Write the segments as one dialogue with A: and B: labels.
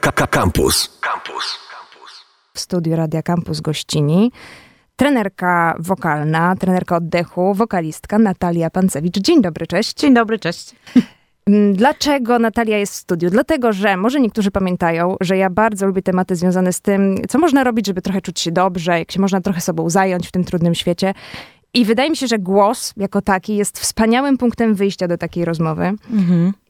A: Campus. Campus.
B: W studiu Radia Campus gościni trenerka wokalna, trenerka oddechu, wokalistka Natalia Pancewicz. Dzień dobry, cześć.
C: Dzień dobry, cześć.
B: Mm, Dlaczego Natalia jest w studiu? Dlatego, że może niektórzy pamiętają, że ja bardzo lubię tematy związane z tym, co można robić, żeby trochę czuć się dobrze, jak się można trochę sobą zająć w tym trudnym świecie. I wydaje mi się, że głos jako taki jest wspaniałym punktem wyjścia do takiej rozmowy.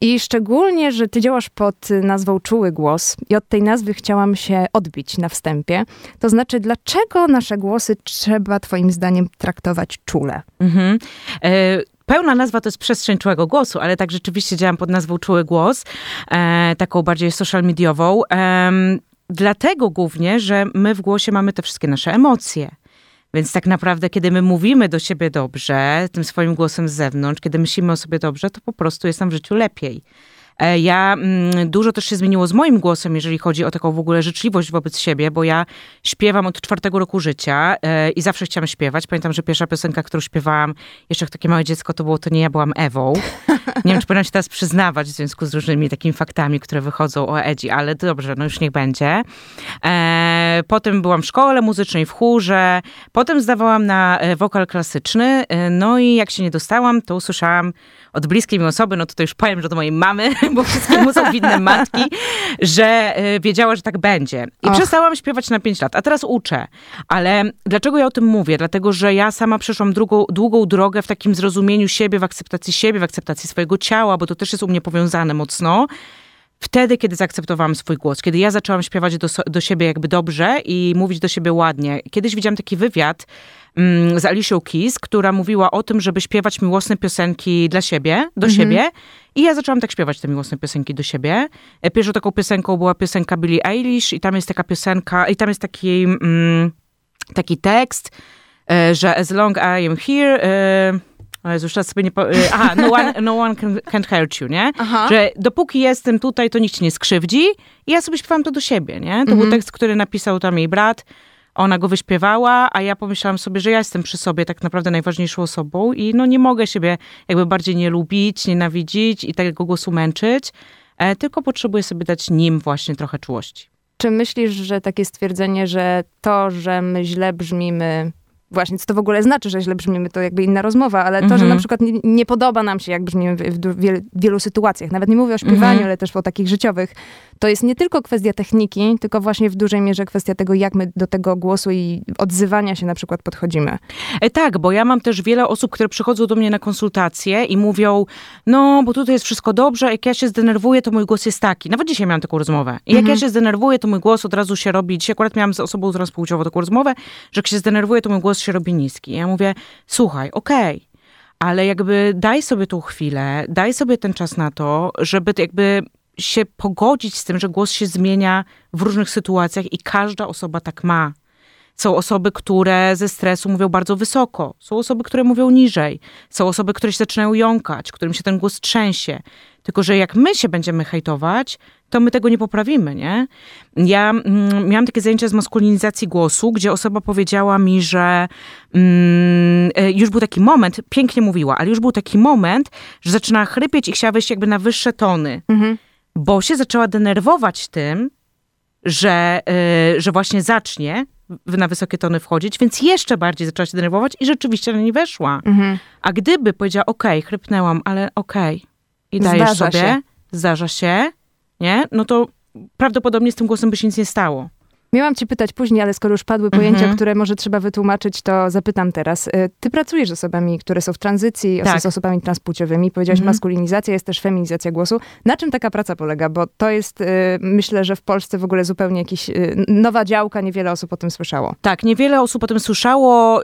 B: I szczególnie, że ty działasz pod nazwą Czuły Głos i od tej nazwy chciałam się odbić na wstępie. To znaczy, dlaczego nasze głosy trzeba twoim zdaniem traktować czule?
C: Mhm. E, Pełna nazwa to jest przestrzeń czułego głosu, ale tak rzeczywiście działam pod nazwą Czuły Głos, e, taką bardziej social mediową. Em, dlatego głównie, że my w głosie mamy te wszystkie nasze emocje. Więc tak naprawdę, kiedy my mówimy do siebie dobrze, tym swoim głosem z zewnątrz, kiedy myślimy o sobie dobrze, to po prostu jest nam w życiu lepiej. E, Ja mm, dużo też się zmieniło z moim głosem, jeżeli chodzi o taką w ogóle życzliwość wobec siebie, bo ja śpiewam od czwartego roku życia e, i zawsze chciałam śpiewać. Pamiętam, że pierwsza piosenka, którą śpiewałam jeszcze jak takie małe dziecko, to było To nie ja byłam Ewą. Nie wiem, czy powinnam się teraz przyznawać w związku z różnymi takimi faktami, które wychodzą o Edzi, ale dobrze, no już niech będzie. E, potem byłam w szkole muzycznej, w chórze. Potem zdawałam na wokal klasyczny. No i jak się nie dostałam, to usłyszałam od bliskiej mi osoby, no to, to już powiem, że do mojej mamy, bo wszystkiemu są winne matki, że e, wiedziała, że tak będzie. I
B: Och.
C: przestałam śpiewać na 5 lat, a teraz uczę. Ale dlaczego ja o tym mówię? Dlatego, że ja sama przeszłam drugą, długą drogę w takim zrozumieniu siebie, w akceptacji siebie, w akceptacji swojego ciała, bo to też jest u mnie powiązane mocno. Wtedy, kiedy zaakceptowałam swój głos, kiedy ja zaczęłam śpiewać do, do siebie jakby dobrze i mówić do siebie ładnie. Kiedyś widziałam taki wywiad z Alicią Keys, która mówiła o tym, żeby śpiewać miłosne piosenki dla siebie, do siebie. I ja zaczęłam tak śpiewać te miłosne piosenki do siebie. E, Pierwszą taką piosenką była piosenka Billie Eilish i tam jest taka piosenka, i tam jest taki, mm, taki tekst, e, że as long I am here... E, o Jezu, teraz sobie nie... Po, aha, no one, no one can, can't hurt you, nie?
B: Aha.
C: Że dopóki jestem tutaj, to nikt cię nie skrzywdzi. I ja sobie śpiewam to do siebie, nie? To był tekst, który napisał tam jej brat. Ona go wyśpiewała, a ja pomyślałam sobie, że ja jestem przy sobie tak naprawdę najważniejszą osobą i no nie mogę siebie jakby bardziej nie lubić, nienawidzić i tego głosu męczyć, e, tylko potrzebuję sobie dać nim właśnie trochę czułości.
B: Czy myślisz, że takie stwierdzenie, że to, że my źle brzmimy, właśnie co to w ogóle znaczy, że źle brzmimy, to jakby inna rozmowa, ale to, że
C: Mhm.
B: na przykład nie, nie podoba nam się, jak brzmimy w, w du- wiel, wielu sytuacjach, nawet nie mówię o śpiewaniu,
C: Mhm.
B: ale też o takich życiowych, to jest nie tylko kwestia techniki, tylko właśnie w dużej mierze kwestia tego, jak my do tego głosu i odzywania się na przykład podchodzimy.
C: E, tak, bo ja mam też wiele osób, które przychodzą do mnie na konsultacje i mówią, no bo tutaj jest wszystko dobrze, jak ja się zdenerwuję, to mój głos jest taki. Nawet dzisiaj miałam taką rozmowę. I jak ja się zdenerwuję, to mój głos od razu się robi, dzisiaj akurat miałam z osobą transpłciową taką rozmowę, że jak się zdenerwuję, to mój głos się robi niski. Ja mówię, słuchaj, okej, ale jakby daj sobie tą chwilę, daj sobie ten czas na to, żeby jakby się pogodzić z tym, że głos się zmienia w różnych sytuacjach i każda osoba tak ma. Są osoby, które ze stresu mówią bardzo wysoko. Są osoby, które mówią niżej. Są osoby, które się zaczynają jąkać, którym się ten głos trzęsie. Tylko, że jak my się będziemy hejtować, to my tego nie poprawimy, nie? Ja mm, miałam takie zajęcia z maskulinizacji głosu, gdzie osoba powiedziała mi, że mm, e, już był taki moment, pięknie mówiła, ale już był taki moment, że zaczyna chrypieć i chciała wejść jakby na wyższe tony, bo się zaczęła denerwować tym, że, y, że właśnie zacznie na wysokie tony wchodzić, więc jeszcze bardziej zaczęła się denerwować i rzeczywiście na nie weszła. A gdyby powiedziała, okej, chrypnęłam, ale okej, i dajesz
B: Zdarza
C: sobie,
B: się.
C: zdarza się, nie? No to prawdopodobnie z tym głosem by się nic nie stało.
B: Miałam cię pytać później, ale skoro już padły pojęcia,
C: Mhm.
B: które może trzeba wytłumaczyć, to zapytam teraz. Y, Ty pracujesz z osobami, które są w tranzycji,
C: Tak.
B: z osobami transpłciowymi. Powiedziałaś
C: Mhm.
B: maskulinizacja, jest też feminizacja głosu. Na czym taka praca polega? Bo to jest, y, myślę, że w Polsce w ogóle zupełnie jakiś y, nowa działka, niewiele osób o tym słyszało.
C: Tak, niewiele osób o tym słyszało,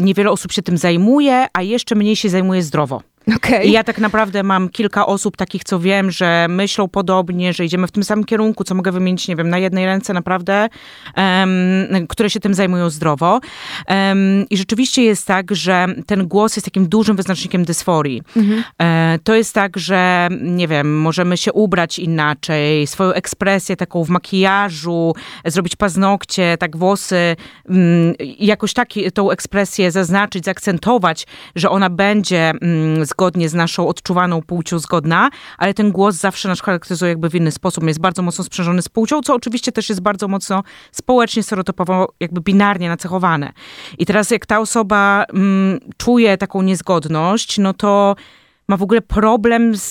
C: niewiele osób się tym zajmuje, a jeszcze mniej się zajmuje zdrowo.
B: Okej.
C: I ja tak naprawdę mam kilka osób takich, co wiem, że myślą podobnie, że idziemy w tym samym kierunku, co mogę wymienić, nie wiem, na jednej ręce naprawdę, em, które się tym zajmują zdrowo. Em, I rzeczywiście jest tak, że ten głos jest takim dużym wyznacznikiem dysforii. E, to jest tak, że nie wiem, możemy się ubrać inaczej, swoją ekspresję taką w makijażu, zrobić paznokcie, tak włosy, mm, jakoś tak tą ekspresję zaznaczyć, zaakcentować, że ona będzie z zgodnie z naszą odczuwaną płcią zgodna, ale ten głos zawsze nas charakteryzuje jakby w inny sposób. Jest bardzo mocno sprzężony z płcią, co oczywiście też jest bardzo mocno społecznie, stereotypowo, jakby binarnie nacechowane. I teraz jak ta osoba mm, czuje taką niezgodność, no to ma w ogóle problem z,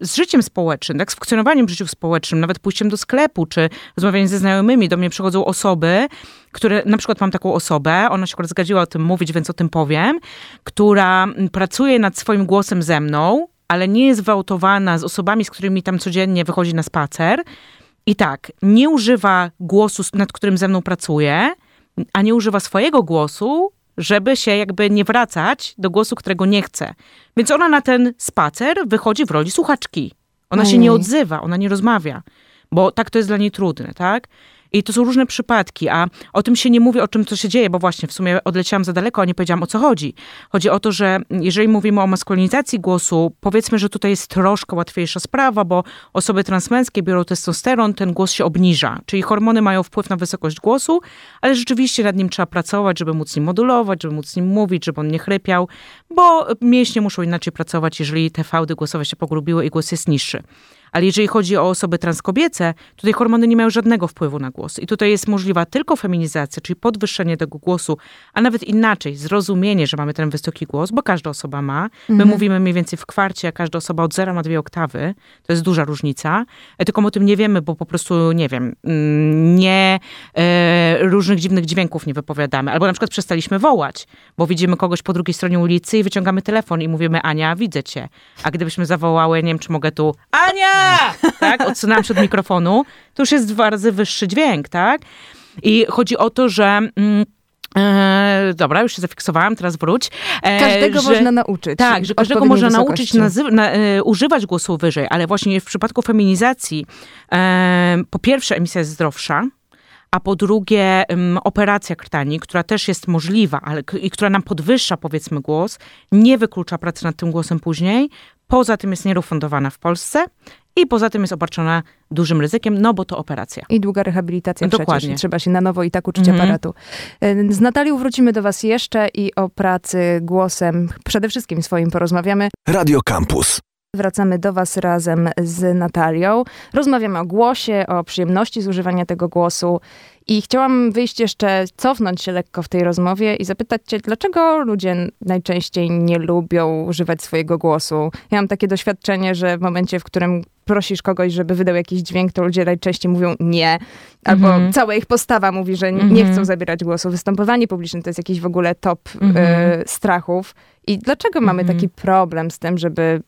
C: z życiem społecznym, tak, z funkcjonowaniem w życiu społecznym, nawet pójściem do sklepu, czy rozmawianiem ze znajomymi. Do mnie przychodzą osoby, które, na przykład mam taką osobę, ona się akurat zgodziła o tym mówić, więc o tym powiem, która pracuje nad swoim głosem ze mną, ale nie jest wyautowana z osobami, z którymi tam codziennie wychodzi na spacer. I tak, nie używa głosu, nad którym ze mną pracuje, a nie używa swojego głosu, żeby się jakby nie wracać do głosu, którego nie chce. Więc ona na ten spacer wychodzi w roli słuchaczki. Ona się nie odzywa, ona nie rozmawia, bo tak to jest dla niej trudne, tak? I to są różne przypadki, a o tym się nie mówi, o czym co się dzieje, bo właśnie w sumie odleciałam za daleko, a nie powiedziałam o co chodzi. Chodzi o to, że jeżeli mówimy o maskulinizacji głosu, powiedzmy, że tutaj jest troszkę łatwiejsza sprawa, bo osoby transmęskie biorą testosteron, ten głos się obniża, czyli hormony mają wpływ na wysokość głosu, ale rzeczywiście nad nim trzeba pracować, żeby móc nim modulować, żeby móc nim mówić, żeby on nie chrypiał, bo mięśnie muszą inaczej pracować, jeżeli te fałdy głosowe się pogrubiły i głos jest niższy. Ale jeżeli chodzi o osoby transkobiece, tutaj hormony nie mają żadnego wpływu na głos. I tutaj jest możliwa tylko feminizacja, czyli podwyższenie tego głosu, a nawet inaczej, zrozumienie, że mamy ten wysoki głos, bo każda osoba ma. My mhm. mówimy mniej więcej w kwarcie, a każda osoba od zera ma dwie oktawy. To jest duża różnica. E, tylko o tym nie wiemy, bo po prostu, nie wiem, mm, nie e, różnych dziwnych dźwięków nie wypowiadamy. Albo na przykład przestaliśmy wołać, bo widzimy kogoś po drugiej stronie ulicy i wyciągamy telefon i mówimy, Ania, widzę cię. A gdybyśmy zawołały, nie wiem, czy mogę tu, Ania! tak, odsunęłam się od mikrofonu, to już jest dwa razy wyższy dźwięk, tak? I chodzi o to, że... Mm, E, dobra, już się zafiksowałam, teraz wróć.
B: E, każdego że, można nauczyć.
C: Tak, że każdego można nauczyć nazy- na, e, używać głosu wyżej, ale właśnie w przypadku feminizacji e, po pierwsze emisja jest zdrowsza, a po drugie um, operacja krtani, która też jest możliwa, ale i która nam podwyższa powiedzmy głos, nie wyklucza pracy nad tym głosem później. Poza tym jest nierefundowana w Polsce i poza tym jest obarczona dużym ryzykiem, no bo to operacja.
B: I długa rehabilitacja Dokładnie. przecież. Trzeba się na nowo i tak uczyć mhm. aparatu. E, z Natalią wrócimy do was jeszcze i o pracy głosem przede wszystkim swoim porozmawiamy. Radio Campus. Wracamy do Was razem z Natalią. Rozmawiamy o głosie, o przyjemności z używania tego głosu. I chciałam wyjść jeszcze, cofnąć się lekko w tej rozmowie i zapytać Cię, dlaczego ludzie najczęściej nie lubią używać swojego głosu? Ja mam takie doświadczenie, że w momencie, w którym prosisz kogoś, żeby wydał jakiś dźwięk, to ludzie najczęściej mówią nie, albo mm -hmm. cała ich postawa mówi, że nie, nie, chcą mhm. zabierać głosu. Występowanie publiczne to jest jakiś w ogóle top mm -hmm. y, strachów. I dlaczego mamy mhm. taki problem z tym, żeby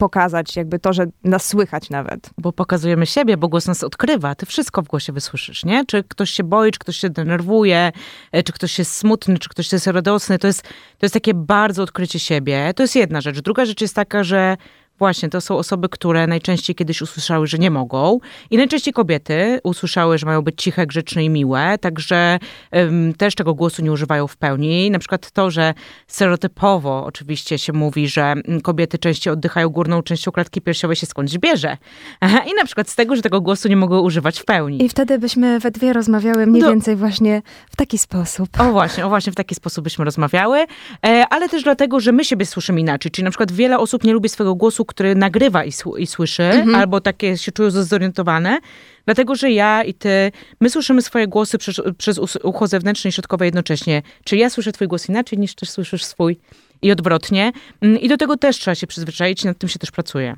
B: pokazać jakby to, że nas słychać nawet.
C: Bo pokazujemy siebie, bo głos nas odkrywa. Ty wszystko w głosie wysłyszysz, nie? Czy ktoś się boi, czy ktoś się denerwuje, e, czy ktoś jest smutny, czy ktoś jest radosny. To jest, to jest takie bardzo odkrycie siebie. To jest jedna rzecz. Druga rzecz jest taka, że Właśnie, to są osoby, które najczęściej kiedyś usłyszały, że nie mogą. I najczęściej kobiety usłyszały, że mają być ciche, grzeczne i miłe, także um, też tego głosu nie używają w pełni. Na przykład to, że stereotypowo oczywiście się mówi, że mm, kobiety częściej oddychają górną częścią klatki piersiowej się skądś bierze. I na przykład z tego, że tego głosu nie mogą używać w pełni.
B: I wtedy byśmy we dwie rozmawiały mniej Do... więcej właśnie w taki sposób.
C: O właśnie, o właśnie w taki sposób byśmy rozmawiały, e, ale też dlatego, że my siebie słyszymy inaczej. Czyli na przykład wiele osób nie lubi swojego głosu, który nagrywa i, i słyszy, mhm. albo takie się czują zorientowane, dlatego że ja i ty, my słyszymy swoje głosy przez, przez ucho zewnętrzne i środkowe jednocześnie. Czyli ja słyszę twój głos inaczej niż też słyszysz swój i odwrotnie. Mm, I do tego też trzeba się przyzwyczaić, nad tym się też pracuje.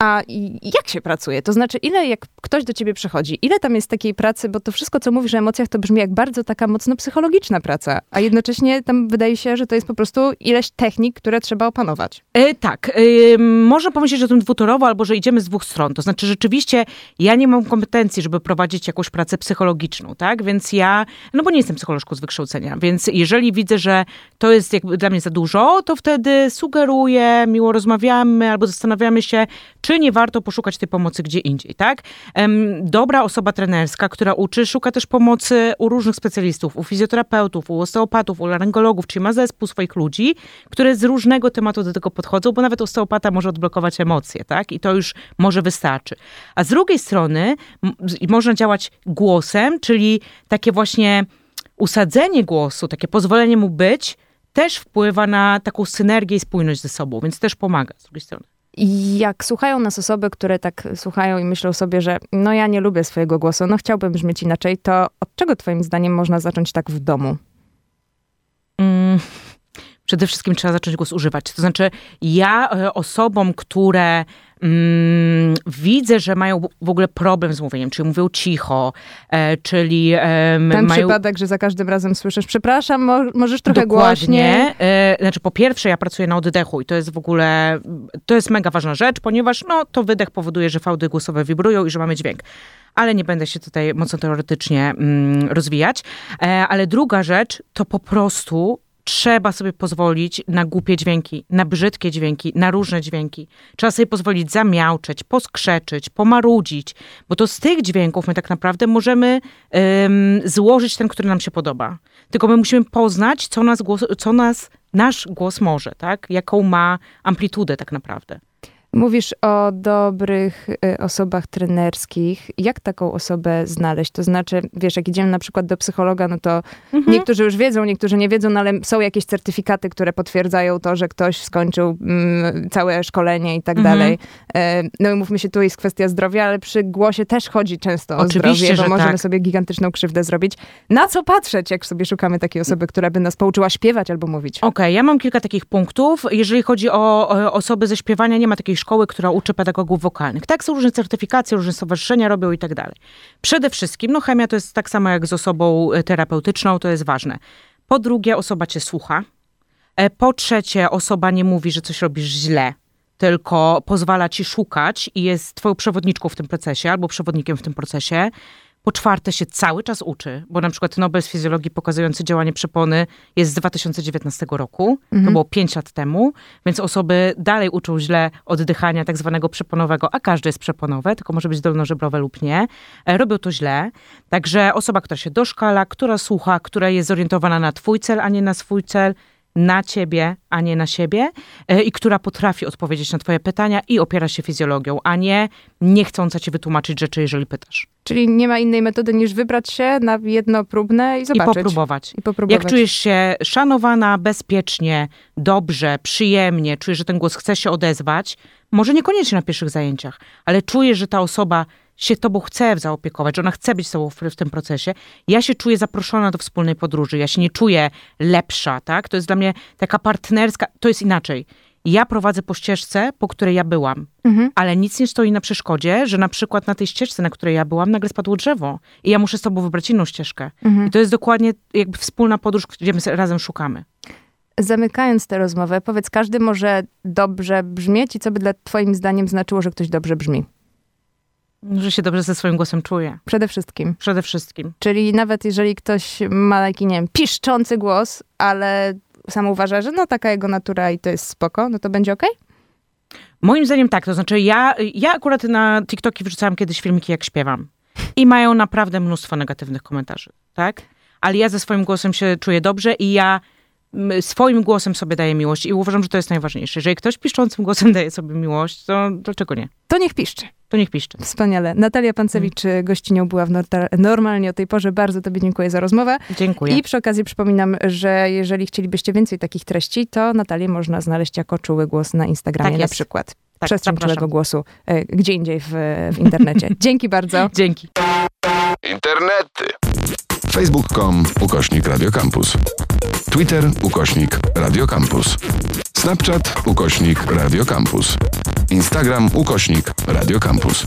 B: A jak się pracuje? To znaczy, ile jak ktoś do ciebie przychodzi, ile tam jest takiej pracy, bo to wszystko, co mówisz o emocjach, to brzmi jak bardzo taka mocno psychologiczna praca, a jednocześnie tam wydaje się, że to jest po prostu ileś technik, które trzeba opanować.
C: E, tak. E, można pomyśleć o tym dwutorowo, albo że idziemy z dwóch stron. To znaczy, rzeczywiście ja nie mam kompetencji, żeby prowadzić jakąś pracę psychologiczną, tak? Więc ja, no bo nie jestem psycholożką z wykształcenia, więc jeżeli widzę, że to jest jakby dla mnie za dużo, to wtedy sugeruję, miło rozmawiamy, albo zastanawiamy się, czy czy nie warto poszukać tej pomocy gdzie indziej, tak? Dobra osoba trenerska, która uczy, szuka też pomocy u różnych specjalistów, u fizjoterapeutów, u osteopatów, u laryngologów, czyli ma zespół swoich ludzi, które z różnego tematu do tego podchodzą, bo nawet osteopata może odblokować emocje, tak? I to już może wystarczy. A z drugiej strony można działać głosem, czyli takie właśnie usadzenie głosu, takie pozwolenie mu być, też wpływa na taką synergię i spójność ze sobą, więc też pomaga z drugiej strony.
B: Jak słuchają nas osoby, które tak słuchają i myślą sobie, że no ja nie lubię swojego głosu, no chciałbym brzmieć inaczej, to od czego twoim zdaniem można zacząć tak w domu?
C: Mm, przede wszystkim trzeba zacząć głos używać. To znaczy, ja e, osobom, które mm, widzę, że mają w ogóle problem z mówieniem, czyli mówią cicho, e, czyli
B: Ten
C: mają...
B: przypadek, że za każdym razem słyszysz, przepraszam, mo możesz trochę
C: Dokładnie.
B: głośniej.
C: E, znaczy, po pierwsze, ja pracuję na oddechu i to jest w ogóle, to jest mega ważna rzecz, ponieważ no, to wydech powoduje, że fałdy głosowe wibrują i że mamy dźwięk. Ale nie będę się tutaj mocno teoretycznie mm, rozwijać. E, ale druga rzecz, to po prostu trzeba sobie pozwolić na głupie dźwięki, na brzydkie dźwięki, na różne dźwięki. Trzeba sobie pozwolić zamiauczeć, poskrzeczyć, pomarudzić, bo to z tych dźwięków my tak naprawdę możemy złożyć ten, który nam się podoba. Tylko my musimy poznać, co nas, głos, co nas nasz głos może, tak? Jaką ma amplitudę tak naprawdę.
B: Mówisz o dobrych y, osobach trenerskich. Jak taką osobę znaleźć? To znaczy, wiesz, jak idziemy na przykład do psychologa, no to
C: Mhm.
B: niektórzy już wiedzą, niektórzy nie wiedzą, no ale są jakieś certyfikaty, które potwierdzają to, że ktoś skończył mm, całe szkolenie i tak
C: Mhm.
B: dalej. E, no i mówmy się, tu jest kwestia zdrowia, ale przy głosie też chodzi często o
C: Oczywiście,
B: zdrowie, bo
C: że
B: możemy
C: tak.
B: sobie gigantyczną krzywdę zrobić. Na co patrzeć, jak sobie szukamy takiej osoby, która by nas pouczyła śpiewać albo mówić?
C: Okej, ja mam kilka takich punktów. Jeżeli chodzi o, o osoby ze śpiewania, nie ma takiej szkoły, która uczy pedagogów wokalnych. Tak, są różne certyfikacje, różne stowarzyszenia robią i tak dalej. Przede wszystkim, no chemia to jest tak samo jak z osobą e, terapeutyczną, to jest ważne. Po drugie, osoba cię słucha. E, Po trzecie, osoba nie mówi, że coś robisz źle, tylko pozwala ci szukać i jest twoją przewodniczką w tym procesie albo przewodnikiem w tym procesie. Po czwarte, się cały czas uczy, bo na przykład Nobel z fizjologii pokazujący działanie przepony jest z 2019 roku, to było 5 lat temu, więc osoby dalej uczą źle oddychania tak zwanego przeponowego, a każde jest przeponowe, tylko może być dolnożebrowe lub nie. E, Robią to źle. Także osoba, która się doszkala, która słucha, która jest zorientowana na twój cel, a nie na swój cel, na ciebie, a nie na siebie e, i która potrafi odpowiedzieć na twoje pytania i opiera się fizjologią, a nie nie chcąca ci wytłumaczyć rzeczy, jeżeli pytasz.
B: Czyli nie ma innej metody niż wybrać się na jedno próbne i
C: I
B: zobaczyć.
C: popróbować.
B: I popróbować.
C: Jak czujesz się szanowana, bezpiecznie, dobrze, przyjemnie, czujesz, że ten głos chce się odezwać, może niekoniecznie na pierwszych zajęciach, ale czujesz, że ta osoba się tobą chce zaopiekować, że ona chce być z tobą w, w tym procesie, ja się czuję zaproszona do wspólnej podróży, ja się nie czuję lepsza, tak? To jest dla mnie taka partnerska, to jest inaczej. Ja prowadzę po ścieżce, po której ja byłam,
B: Mhm.
C: ale nic nie stoi na przeszkodzie, że na przykład na tej ścieżce, na której ja byłam, nagle spadło drzewo i ja muszę z tobą wybrać inną ścieżkę.
B: Mhm.
C: I to jest dokładnie jakby wspólna podróż, gdzie my razem szukamy.
B: Zamykając tę rozmowę, powiedz, każdy może dobrze brzmieć i co by dla twoim zdaniem znaczyło, że ktoś dobrze brzmi?
C: Że się dobrze ze swoim głosem czuje.
B: Przede wszystkim.
C: Przede wszystkim.
B: Czyli nawet jeżeli ktoś ma taki, nie wiem, piszczący głos, ale sam uważa, że no taka jego natura i to jest spoko, no to będzie okej?
C: Moim zdaniem tak, to znaczy ja, ja akurat na TikToki wrzucałam kiedyś filmiki, jak śpiewam. I mają naprawdę mnóstwo negatywnych komentarzy, tak? Ale ja ze swoim głosem się czuję dobrze i ja swoim głosem sobie daję miłość i uważam, że to jest najważniejsze. Jeżeli ktoś piszczącym głosem daje sobie miłość, to dlaczego nie?
B: To niech piszczy.
C: To niech piszczy.
B: Wspaniale. Natalia Pancewicz gościnią była w normalnie o tej porze. Bardzo tobie dziękuję za rozmowę.
C: Dziękuję.
B: I przy okazji przypominam, że jeżeli chcielibyście więcej takich treści, to Natalię można znaleźć jako czuły głos na Instagramie
C: Tak
B: na przykład.
C: Tak,
B: Przestrzeń czułego głosu e, gdzie indziej w, w internecie. Dzięki bardzo.
C: Dzięki.
A: Internety. Facebook.com ukośnik Radiocampus. Twitter ukośnik Radiocampus. Snapchat ukośnik Radiocampus. Instagram ukośnik Radiocampus.